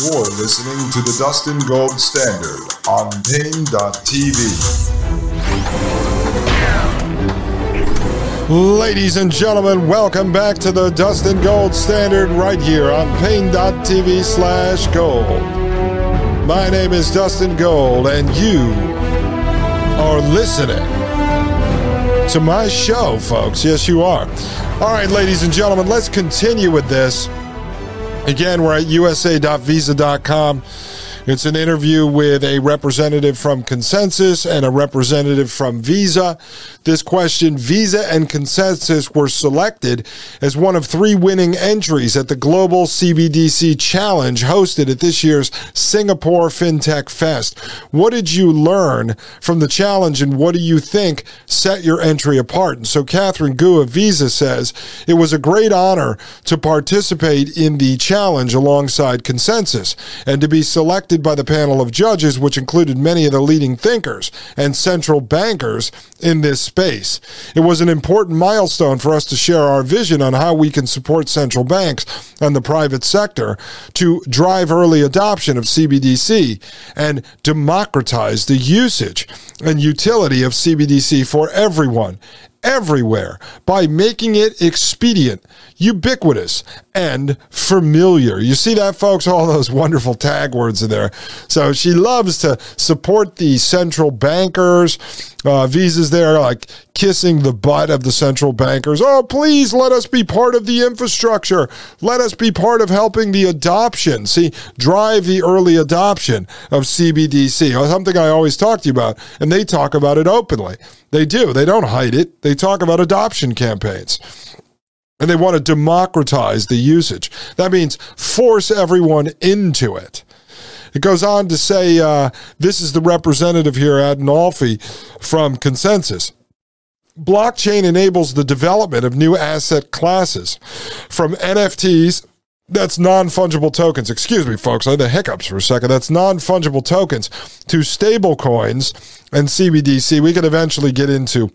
You're listening to the Dustin Gold Standard on Paine.tv. Ladies and gentlemen, welcome back to the Dustin Gold Standard right here on Paine.tv slash gold. My name is Dustin Gold, and you are listening to my show, folks. Yes, you are. All right, ladies and gentlemen, let's continue with this. Again, we're at usa.visa.com. It's an interview with a representative from ConsenSys and a representative from Visa. This question Visa and ConsenSys were selected as one of three winning entries at the Global CBDC Challenge hosted at this year's Singapore FinTech Fest. What did you learn from the challenge and what do you think set your entry apart? And so Catherine Gu of Visa says it was a great honor to participate in the challenge alongside ConsenSys and to be selected by the panel of judges, which included many of the leading thinkers and central bankers in this space. It was an important milestone for us to share our vision on how we can support central banks and the private sector to drive early adoption of CBDC and democratize the usage and utility of CBDC for everyone everywhere by making it expedient, ubiquitous, and familiar. You see that, folks? All those wonderful tag words in there. So she loves to support the central bankers. Uh, Visa's there, like kissing the butt of the central bankers. Oh, please let us be part of the infrastructure. Let us be part of helping the adoption. See, drive the early adoption of CBDC. Something I always talk to you about, and they talk about it openly. They do. They don't hide it. They talk about adoption campaigns. And they want to democratize the usage. That means force everyone into it. It goes on to say uh, this is the representative here, Adinolfi, from ConsenSys. Blockchain enables the development of new asset classes from NFTs that's non fungible tokens. Excuse me, folks. I had the hiccups for a second. That's non fungible tokens to stable coins and CBDC. We could eventually get into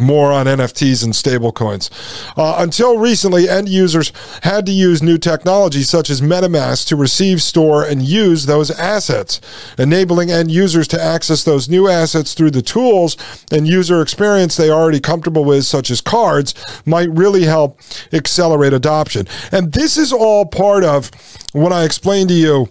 more on NFTs and stablecoins. Uh, until recently, end users had to use new technology such as MetaMask to receive, store, and use those assets, enabling end users to access those new assets through the tools and user experience they are already comfortable with, such as cards, might really help accelerate adoption. And this is all part of what I explained to you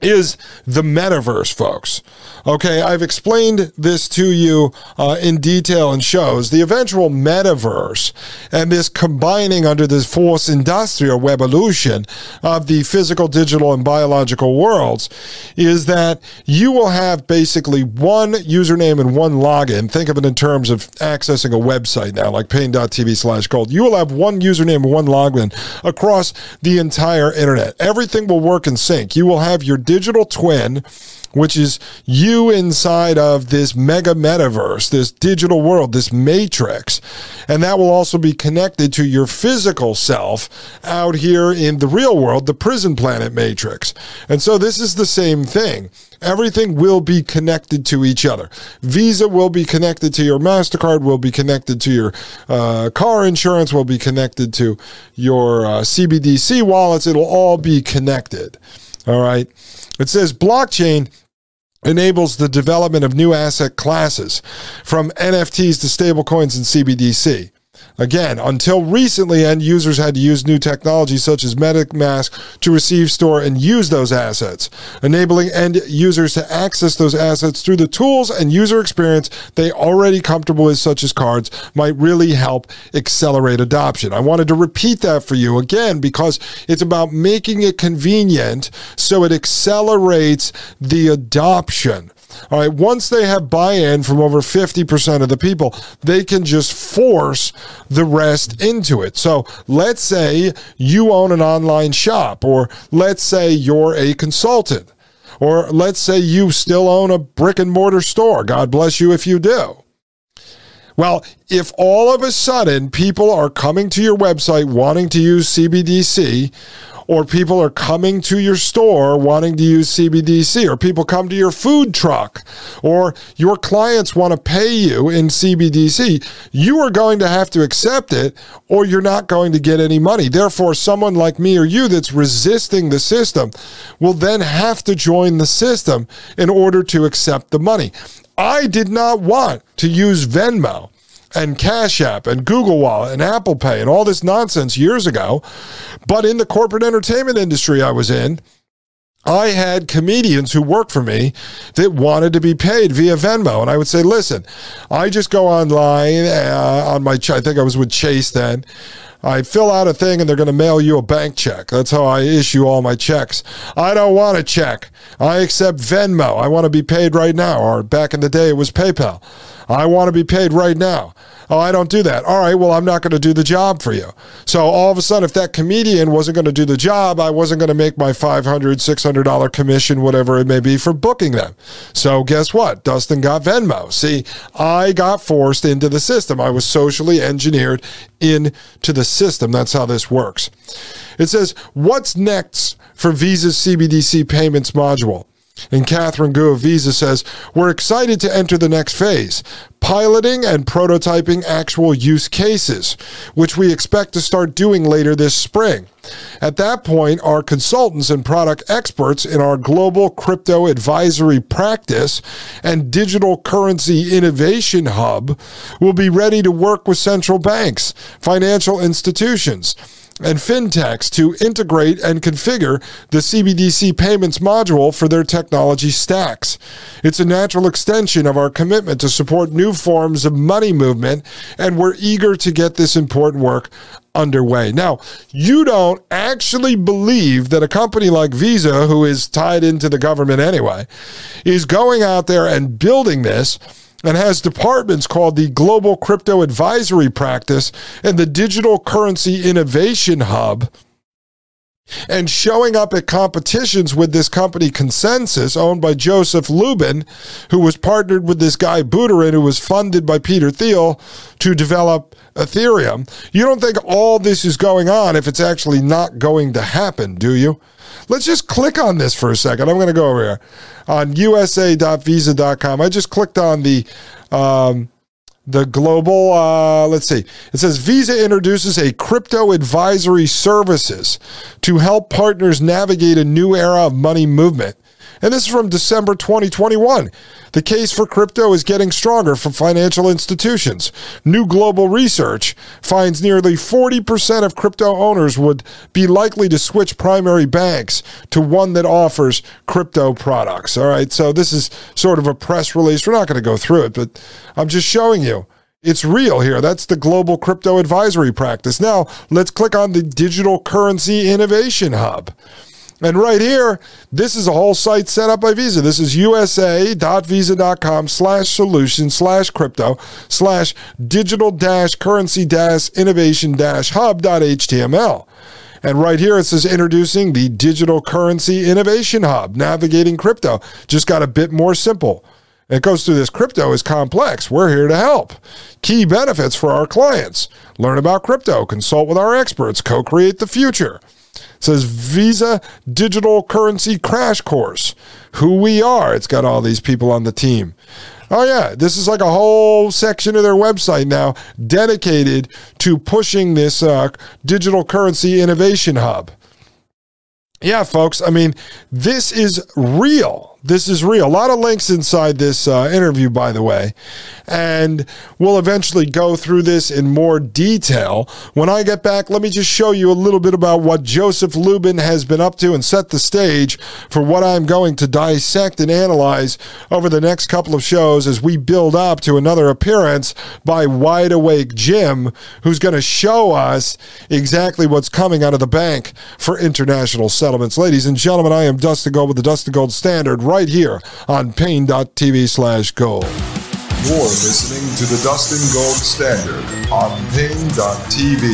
is the metaverse, folks. Okay, I've explained this to you uh, in detail in shows. The eventual metaverse and this combining under this fourth industrial revolution of the physical, digital, and biological worlds is that you will have basically one username and one login. Think of it in terms of accessing a website now, like Paine.tv slash gold. You will have one username and one login across the entire internet. Everything will work in sync. You will have your digital twin which is you inside of this mega metaverse, this digital world, this matrix. And that will also be connected to your physical self out here in the real world, the prison planet matrix. And so this is the same thing. Everything will be connected to each other. Visa will be connected to your MasterCard, will be connected to your uh, car insurance, will be connected to your uh, CBDC wallets. It'll all be connected. All right. It says blockchain enables the development of new asset classes from NFTs to stablecoins and CBDC. Again, until recently, end users had to use new technology such as MetaMask to receive, store, and use those assets, enabling end users to access those assets through the tools and user experience they already comfortable with, such as cards, might really help accelerate adoption. I wanted to repeat that for you again because it's about making it convenient so it accelerates the adoption. All right, once they have buy in from over 50% of the people, they can just force the rest into it. So let's say you own an online shop, or let's say you're a consultant, or let's say you still own a brick and mortar store. God bless you if you do. Well, if all of a sudden people are coming to your website wanting to use CBDC, or people are coming to your store wanting to use CBDC, or people come to your food truck, or your clients want to pay you in CBDC, you are going to have to accept it or you're not going to get any money. Therefore, someone like me or you that's resisting the system will then have to join the system in order to accept the money. I did not want to use Venmo and Cash App and Google Wallet and Apple Pay and all this nonsense years ago. But in the corporate entertainment industry I was in, I had comedians who worked for me that wanted to be paid via Venmo. And I would say, listen, I just go online uh, on my, I think I was with Chase then. I fill out a thing and they're going to mail you a bank check. That's how I issue all my checks. I don't want a check. I accept Venmo. I want to be paid right now. Or back in the day, it was PayPal. I want to be paid right now. Oh, I don't do that. All right, well, I'm not going to do the job for you. So all of a sudden, if that comedian wasn't going to do the job, I wasn't going to make my $500, $600 commission, whatever it may be, for booking them. So guess what? Dustin got Venmo. See, I got forced into the system. I was socially engineered into the system. That's how this works. It says, What's next for Visa's CBDC payments module? And Catherine Gu of Visa says, We're excited to enter the next phase, piloting and prototyping actual use cases, which we expect to start doing later this spring. At that point, our consultants and product experts in our global crypto advisory practice and digital currency innovation hub will be ready to work with central banks, financial institutions, and fintechs to integrate and configure the CBDC payments module for their technology stacks. It's a natural extension of our commitment to support new forms of money movement, and we're eager to get this important work underway. Now, you don't actually believe that a company like Visa, who is tied into the government anyway, is going out there and building this and has departments called the Global Crypto Advisory Practice and the Digital Currency Innovation Hub. And showing up at competitions with this company ConsenSys, owned by Joseph Lubin, who was partnered with this guy Buterin, who was funded by Peter Thiel to develop Ethereum. You don't think all this is going on if it's actually not going to happen, do you? Let's just click on this for a second. I'm going to go over here on usa.visa.com. I just clicked on the um, the global uh, let's see. It says visa introduces a crypto advisory services to help partners navigate a new era of money movement and this is from December 2021. The case for crypto is getting stronger for financial institutions. New global research finds nearly 40% of crypto owners would be likely to switch primary banks to one that offers crypto products. All right, so this is sort of a press release. We're not going to go through it, but I'm just showing you. It's real here. That's the Global Crypto Advisory Practice. Now, let's click on the Digital Currency Innovation Hub. And right here, this is a whole site set up by Visa. This is usa.visa.com slash solution slash crypto slash digital dash currency dash innovation dash hub.html. And right here it says introducing the Digital Currency Innovation Hub, navigating crypto. Just got a bit more simple. It goes through this crypto is complex. We're here to help. Key benefits for our clients. Learn about crypto, consult with our experts, co create the future. Says Visa Digital Currency Crash Course. Who we are. It's got all these people on the team. Oh, yeah, this is like a whole section of their website now dedicated to pushing this uh, digital currency innovation hub. Yeah, folks, I mean, this is real. This is real. A lot of links inside this uh, interview, by the way. And we'll eventually go through this in more detail. When I get back, let me just show you a little bit about what Joseph Lubin has been up to and set the stage for what I'm going to dissect and analyze over the next couple of shows as we build up to another appearance by Wide Awake Jim, who's going to show us exactly what's coming out of the bank for international settlements. Ladies and gentlemen, I am Dustin Gold with the Dustin Gold Standard right here on Paine.tv slash gold. You're listening to the Dustin Gold Standard on Paine.tv.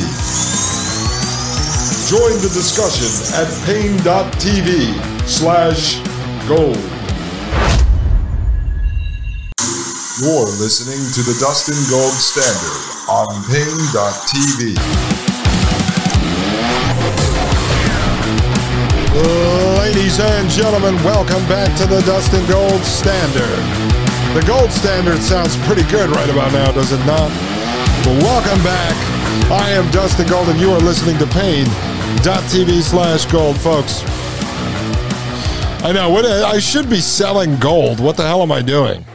Join the discussion at Paine.tv slash gold. You're listening to the Dustin Gold Standard on Paine.tv. Uh, Ladies and gentlemen, welcome back to the Dustin Gold Standard. The Gold Standard sounds pretty good right about now, does it not? Well, welcome back. I am Dustin Gold, and you are listening to Paine.tv slash gold, folks. I know, what, I should be selling gold. What the hell am I doing?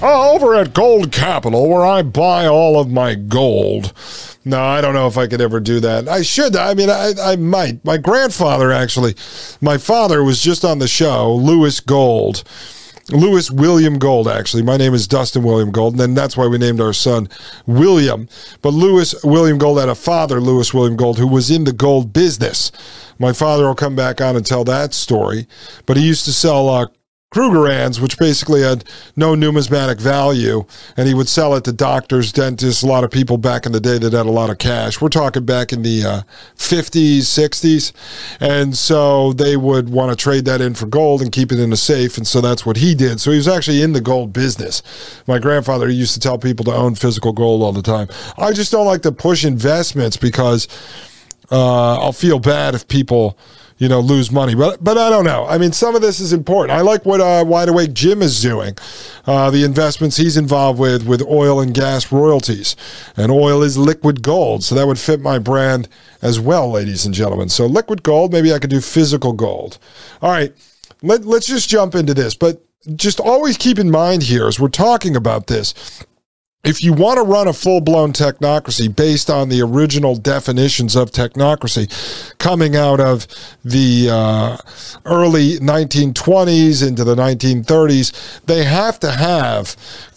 Oh, over at Gold Capital, where I buy all of my gold. No, I don't know if I could ever do that. I should. I mean, I, I might. My grandfather, actually, my father was just on the show, Lewis Gold. Lewis William Gold, actually. My name is Dustin William Gold, and then that's why we named our son William. But Lewis William Gold had a father, Lewis William Gold, who was in the gold business. My father will come back on and tell that story. But he used to sell uh, Krugerrands, which basically had no numismatic value, and he would sell it to doctors, dentists, a lot of people back in the day that had a lot of cash. We're talking back in the uh, 50s, 60s. And so they would want to trade that in for gold and keep it in a safe. And so that's what he did. So he was actually in the gold business. My grandfather used to tell people to own physical gold all the time. I just don't like to push investments because uh, I'll feel bad if people you know, lose money. But but I don't know. I mean, some of this is important. I like what uh, Wide Awake Jim is doing, uh, the investments he's involved with with oil and gas royalties, and oil is liquid gold, so that would fit my brand as well, ladies and gentlemen. So liquid gold, maybe I could do physical gold. All right, let, let's just jump into this, but just always keep in mind here as we're talking about this if you want to run a full blown technocracy based on the original definitions of technocracy coming out of the uh, early 1920s into the 1930s, they have to have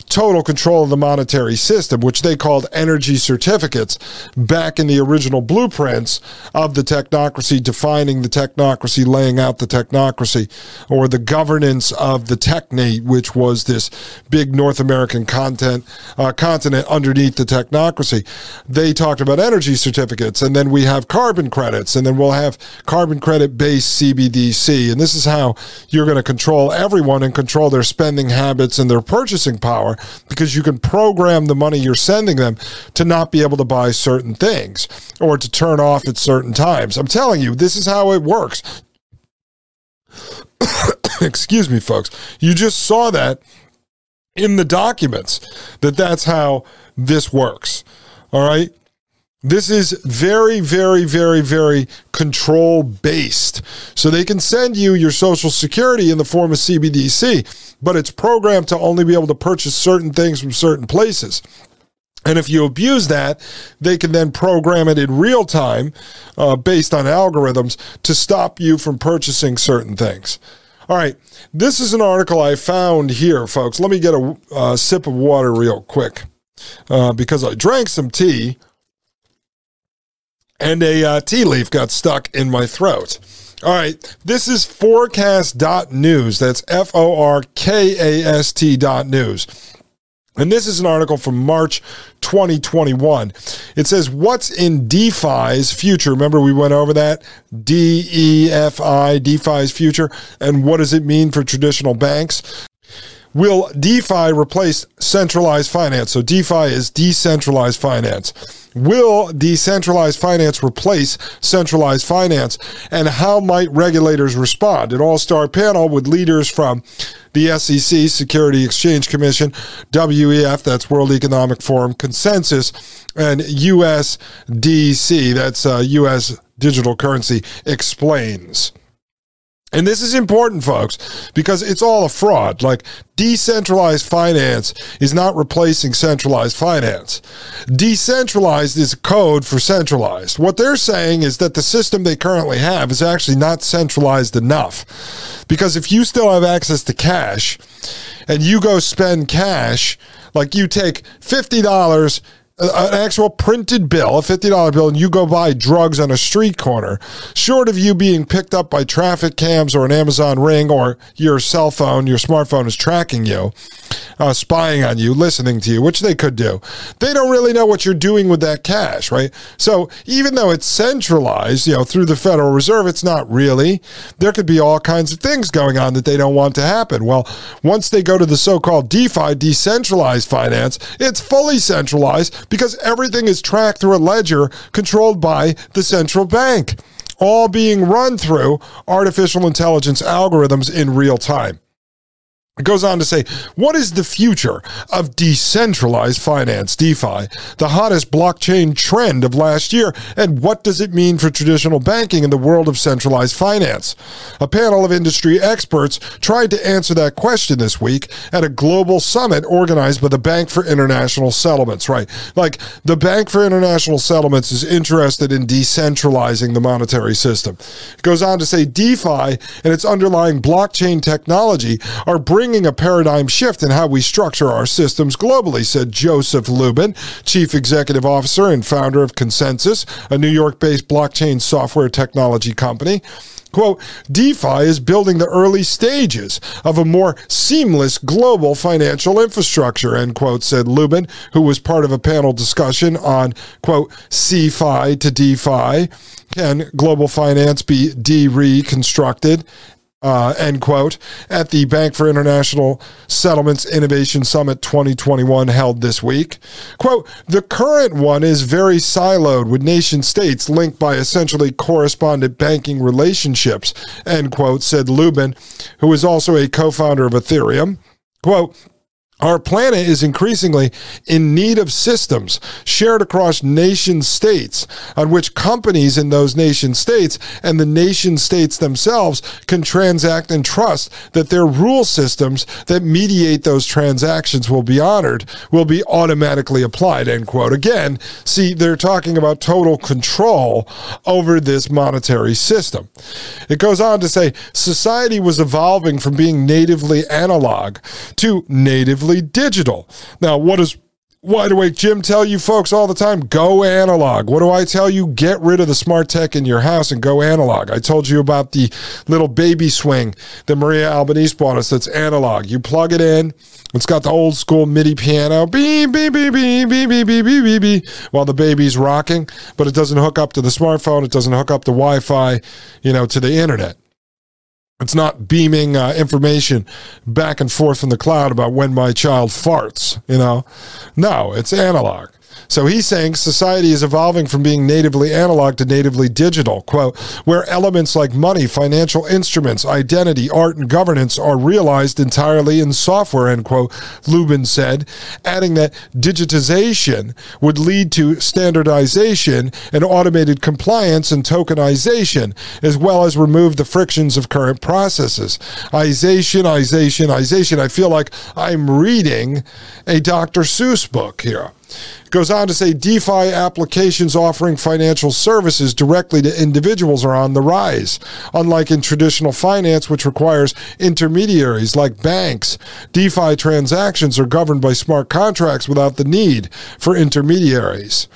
total control of the monetary system, which they called energy certificates back in the original blueprints of the technocracy, defining the technocracy, laying out the technocracy, or the governance of the technate, which was this big North American content uh, continent underneath the technocracy. They talked about energy certificates, and then we have carbon credits, and then we'll have carbon credit based CBDC. And this is how you're going to control everyone and control their spending habits and their purchasing power because you can program the money you're sending them to not be able to buy certain things or to turn off at certain times. I'm telling you, this is how it works. Excuse me, folks. You just saw that in the documents that that's how this works. All right. This is very, very, very, very control based. So they can send you your social security in the form of CBDC, but it's programmed to only be able to purchase certain things from certain places. And if you abuse that, they can then program it in real time uh, based on algorithms to stop you from purchasing certain things. All right, this is an article I found here, folks. Let me get a uh, sip of water real quick uh, because I drank some tea and a uh, tea leaf got stuck in my throat. All right, this is forkast.news. That's F O R K A S T dot news. And this is an article from March 2021. It says, What's in DeFi's future? Remember, we went over that? D E F I, DeFi's future. And what does it mean for traditional banks? Will DeFi replace centralized finance? So DeFi is decentralized finance. Will decentralized finance replace centralized finance? And how might regulators respond? An all star panel with leaders from the SEC, Security Exchange Commission, WEF, that's World Economic Forum, ConsenSys, and USDC, that's uh, US Digital Currency, explains. And this is important, folks, because it's all a fraud. Like decentralized finance is not replacing centralized finance. Decentralized is code for centralized. What they're saying is that the system they currently have is actually not centralized enough. Because if you still have access to cash and you go spend cash, like you take $50 an actual printed bill, a $50 bill, and you go buy drugs on a street corner, short of you being picked up by traffic cams or an Amazon ring or your cell phone, your smartphone is tracking you, uh, spying on you, listening to you, which they could do. They don't really know what you're doing with that cash, right? So even though it's centralized, you know, through the Federal Reserve, it's not really. There could be all kinds of things going on that they don't want to happen. Well, once they go to the so called DeFi, decentralized finance, it's fully centralized because everything is tracked through a ledger controlled by the central bank. all being run through artificial intelligence algorithms in real time. It goes on to say, what is the future of decentralized finance, DeFi, the hottest blockchain trend of last year, and what does it mean for traditional banking in the world of centralized finance? A panel of industry experts tried to answer that question this week at a global summit organized by the Bank for International Settlements, right? Like the Bank for International Settlements is interested in decentralizing the monetary system. It goes on to say DeFi and its underlying blockchain technology are bringing bringing a paradigm shift in how we structure our systems globally, said Joseph Lubin, Chief Executive Officer and founder of ConsenSys, a New York based blockchain software technology company. Quote, DeFi is building the early stages of a more seamless global financial infrastructure, end quote, said Lubin, who was part of a panel discussion on, quote, CeFi to DeFi. Can global finance be de reconstructed? Uh, end quote, at the Bank for International Settlements Innovation Summit 2021 held this week. Quote, the current one is very siloed with nation states linked by essentially correspondent banking relationships, end quote, said Lubin, who is also a co founder of Ethereum. Quote, our planet is increasingly in need of systems shared across nation states on which companies in those nation states and the nation states themselves can transact and trust that their rule systems that mediate those transactions will be honored, will be automatically applied, end quote. Again, see, they're talking about total control over this monetary system. It goes on to say society was evolving from being natively analog to natively digital. Now, what does Wide Awake Jim tell you folks all the time? Go analog. What do I tell you? Get rid of the smart tech in your house and go analog. I told you about the little baby swing that Maria Albanese bought us that's analog. You plug it in. It's got the old school MIDI piano, beep, beep, beep, beep, beep, beep, beep, beep, beep, beep, while the baby's rocking, but it doesn't hook up to the smartphone. It doesn't hook up to Wi Fi, you know, to the internet. It's not beaming uh, information back and forth from the cloud about when my child farts, you know? No, it's analog. So he's saying society is evolving from being natively analog to natively digital, quote, where elements like money, financial instruments, identity, art, and governance are realized entirely in software, end quote, Lubin said, adding that digitization would lead to standardization and automated compliance and tokenization, as well as remove the frictions of current processes. Ization, ization, ization. I feel like I'm reading a Dr. Seuss book here. Goes on to say DeFi applications offering financial services directly to individuals are on the rise. Unlike in traditional finance, which requires intermediaries like banks, DeFi transactions are governed by smart contracts without the need for intermediaries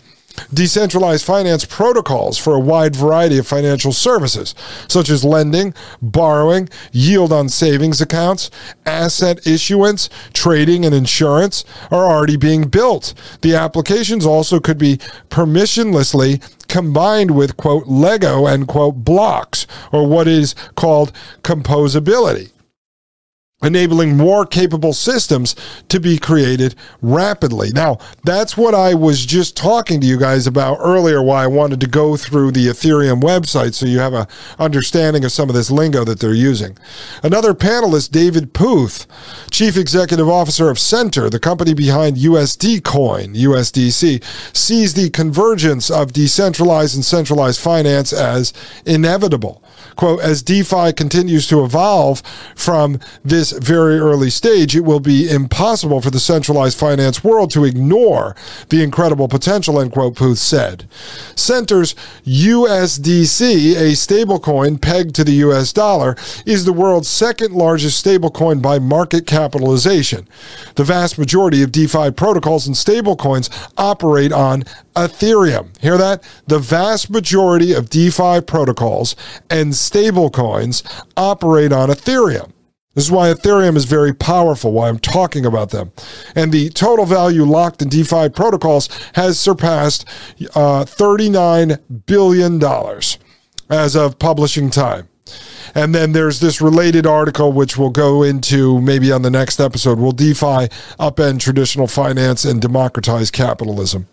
decentralized finance protocols for a wide variety of financial services, such as lending, borrowing, yield on savings accounts, asset issuance, trading, and insurance, are already being built. The applications also could be permissionlessly combined with, quote, Lego and, quote, blocks, or what is called composability enabling more capable systems to be created rapidly. Now, that's what I was just talking to you guys about earlier why I wanted to go through the Ethereum website so you have a understanding of some of this lingo that they're using. Another panelist, David Puth, Chief Executive Officer of Centre, the company behind USD Coin, USDC, sees the convergence of decentralized and centralized finance as inevitable quote, as DeFi continues to evolve from this very early stage, it will be impossible for the centralized finance world to ignore the incredible potential, end quote, Puth said. Centre's USDC, a stablecoin pegged to the US dollar, is the world's second largest stablecoin by market capitalization. The vast majority of DeFi protocols and stablecoins operate on Ethereum. Hear that? The vast majority of DeFi protocols and stablecoins operate on Ethereum. This is why Ethereum is very powerful, why I'm talking about them. And the total value locked in DeFi protocols has surpassed uh, $39 billion as of publishing time. And then there's this related article, which we'll go into maybe on the next episode. Will DeFi upend traditional finance and democratize capitalism?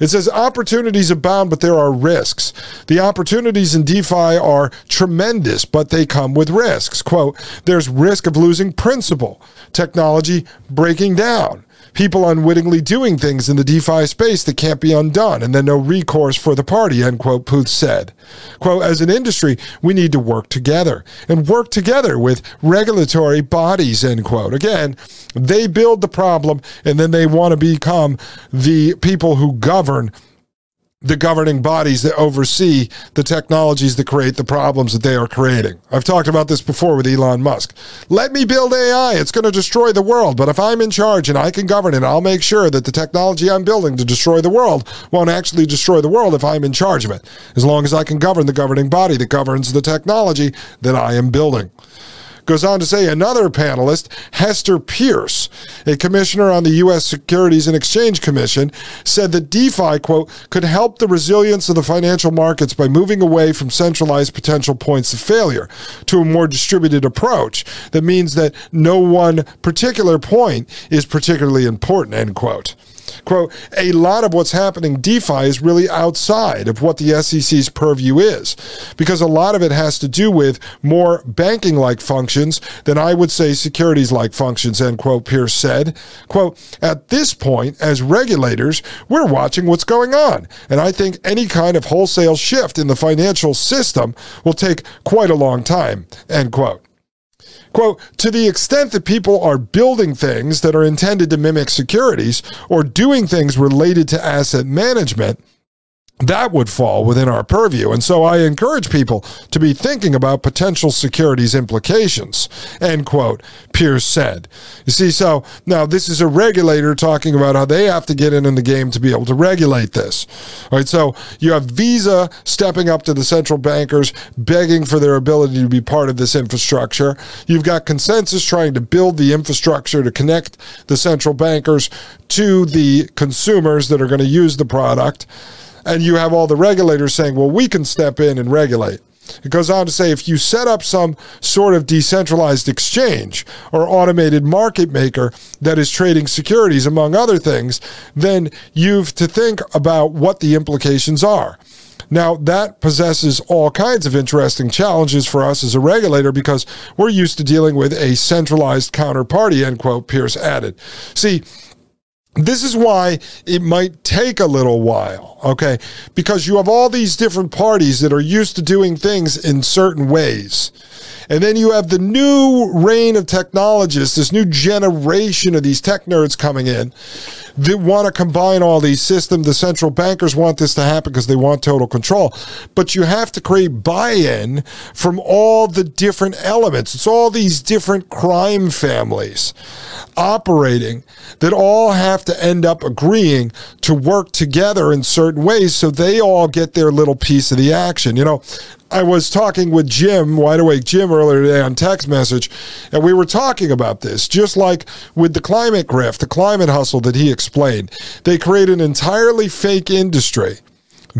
It says opportunities abound, but there are risks. The opportunities in DeFi are tremendous, but they come with risks. Quote, there's risk of losing principal, technology breaking down people unwittingly doing things in the DeFi space that can't be undone, and then no recourse for the party, end quote, Puth said. Quote, as an industry, we need to work together and work together with regulatory bodies, end quote. Again, they build the problem and then they want to become the people who govern the governing bodies that oversee the technologies that create the problems that they are creating. I've talked about this before with Elon Musk. Let me build AI. It's going to destroy the world. But if I'm in charge and I can govern it, I'll make sure that the technology I'm building to destroy the world won't actually destroy the world if I'm in charge of it. As long as I can govern the governing body that governs the technology that I am building. Goes on to say another panelist, Hester Peirce, a commissioner on the U.S. Securities and Exchange Commission, said that DeFi, quote, could help the resilience of the financial markets by moving away from centralized potential points of failure to a more distributed approach that means that no one particular point is particularly important, end quote. Quote, a lot of what's happening DeFi is really outside of what the SEC's purview is, because a lot of it has to do with more banking like functions than I would say securities like functions, end quote, Peirce said. Quote, at this point, as regulators, we're watching what's going on. And I think any kind of wholesale shift in the financial system will take quite a long time, end quote. Quote, to the extent that people are building things that are intended to mimic securities or doing things related to asset management, that would fall within our purview. And so I encourage people to be thinking about potential securities implications, end quote, Peirce said. You see, so now this is a regulator talking about how they have to get in in the game to be able to regulate this. All right, so you have Visa stepping up to the central bankers, begging for their ability to be part of this infrastructure. You've got ConsenSys trying to build the infrastructure to connect the central bankers to the consumers that are going to use the product and you have all the regulators saying, well, we can step in and regulate. It goes on to say if you set up some sort of decentralized exchange or automated market maker that is trading securities, among other things, then you've to think about what the implications are. Now, that possesses all kinds of interesting challenges for us as a regulator because we're used to dealing with a centralized counterparty, end quote, Peirce added. See, this is why it might take a little while, okay? Because you have all these different parties that are used to doing things in certain ways. And then you have the new reign of technologists, this new generation of these tech nerds coming in that want to combine all these systems. The central bankers want this to happen because they want total control. But you have to create buy in from all the different elements. It's all these different crime families operating that all have to end up agreeing to work together in certain ways so they all get their little piece of the action. You know, I was talking with Jim, Wide Awake Jim, earlier today on text message, and we were talking about this, just like with the climate grift, the climate hustle that he explained. They create an entirely fake industry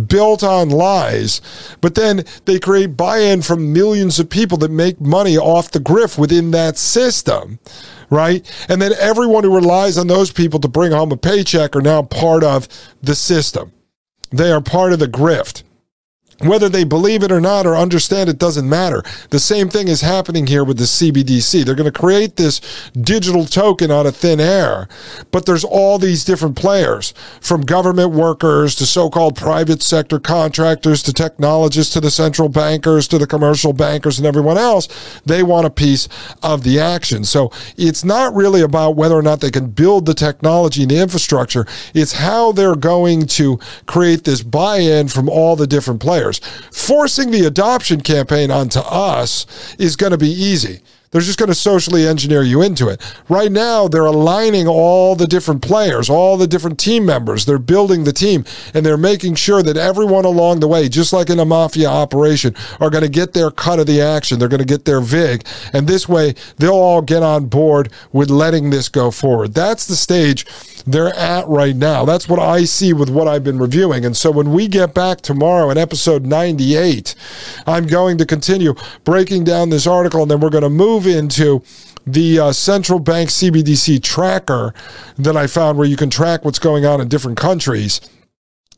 built on lies, but then they create buy in from millions of people that make money off the grift within that system, right? And then everyone who relies on those people to bring home a paycheck are now part of the system. They are part of the grift. Whether they believe it or not or understand it doesn't matter. The same thing is happening here with the CBDC. They're going to create this digital token out of thin air, but there's all these different players from government workers to so called private sector contractors to technologists to the central bankers to the commercial bankers and everyone else. They want a piece of the action. So it's not really about whether or not they can build the technology and the infrastructure, it's how they're going to create this buy in from all the different players. Forcing the adoption campaign onto us is going to be easy. They're just going to socially engineer you into it. Right now, they're aligning all the different players, all the different team members. They're building the team and they're making sure that everyone along the way, just like in a mafia operation, are going to get their cut of the action. They're going to get their VIG. And this way, they'll all get on board with letting this go forward. That's the stage they're at right now. That's what I see with what I've been reviewing. And so when we get back tomorrow in episode 98, I'm going to continue breaking down this article and then we're going to move into the uh, central bank CBDC tracker that I found where you can track what's going on in different countries.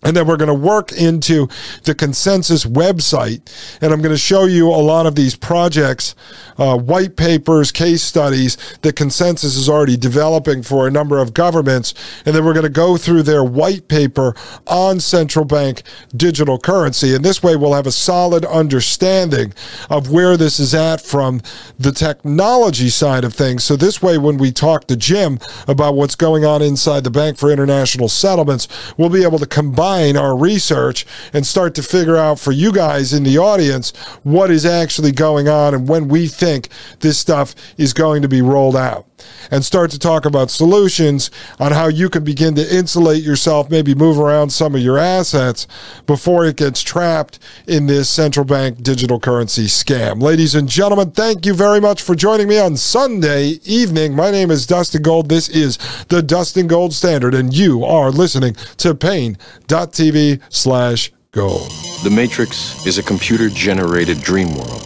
And then we're going to work into the ConsenSys website. And I'm going to show you a lot of these projects, uh, white papers, case studies that ConsenSys is already developing for a number of governments. And then we're going to go through their white paper on central bank digital currency. And this way we'll have a solid understanding of where this is at from the technology side of things. So this way, when we talk to Jim about what's going on inside the Bank for International Settlements, we'll be able to combine our research and start to figure out for you guys in the audience what is actually going on and when we think this stuff is going to be rolled out and start to talk about solutions on how you can begin to insulate yourself, maybe move around some of your assets before it gets trapped in this central bank digital currency scam. Ladies and gentlemen, thank you very much for joining me on Sunday evening. My name is Dustin Gold. This is the Dustin Gold Standard, and you are listening to Paine.tv slash gold. The Matrix is a computer generated dream world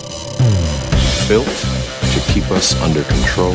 built to keep us under control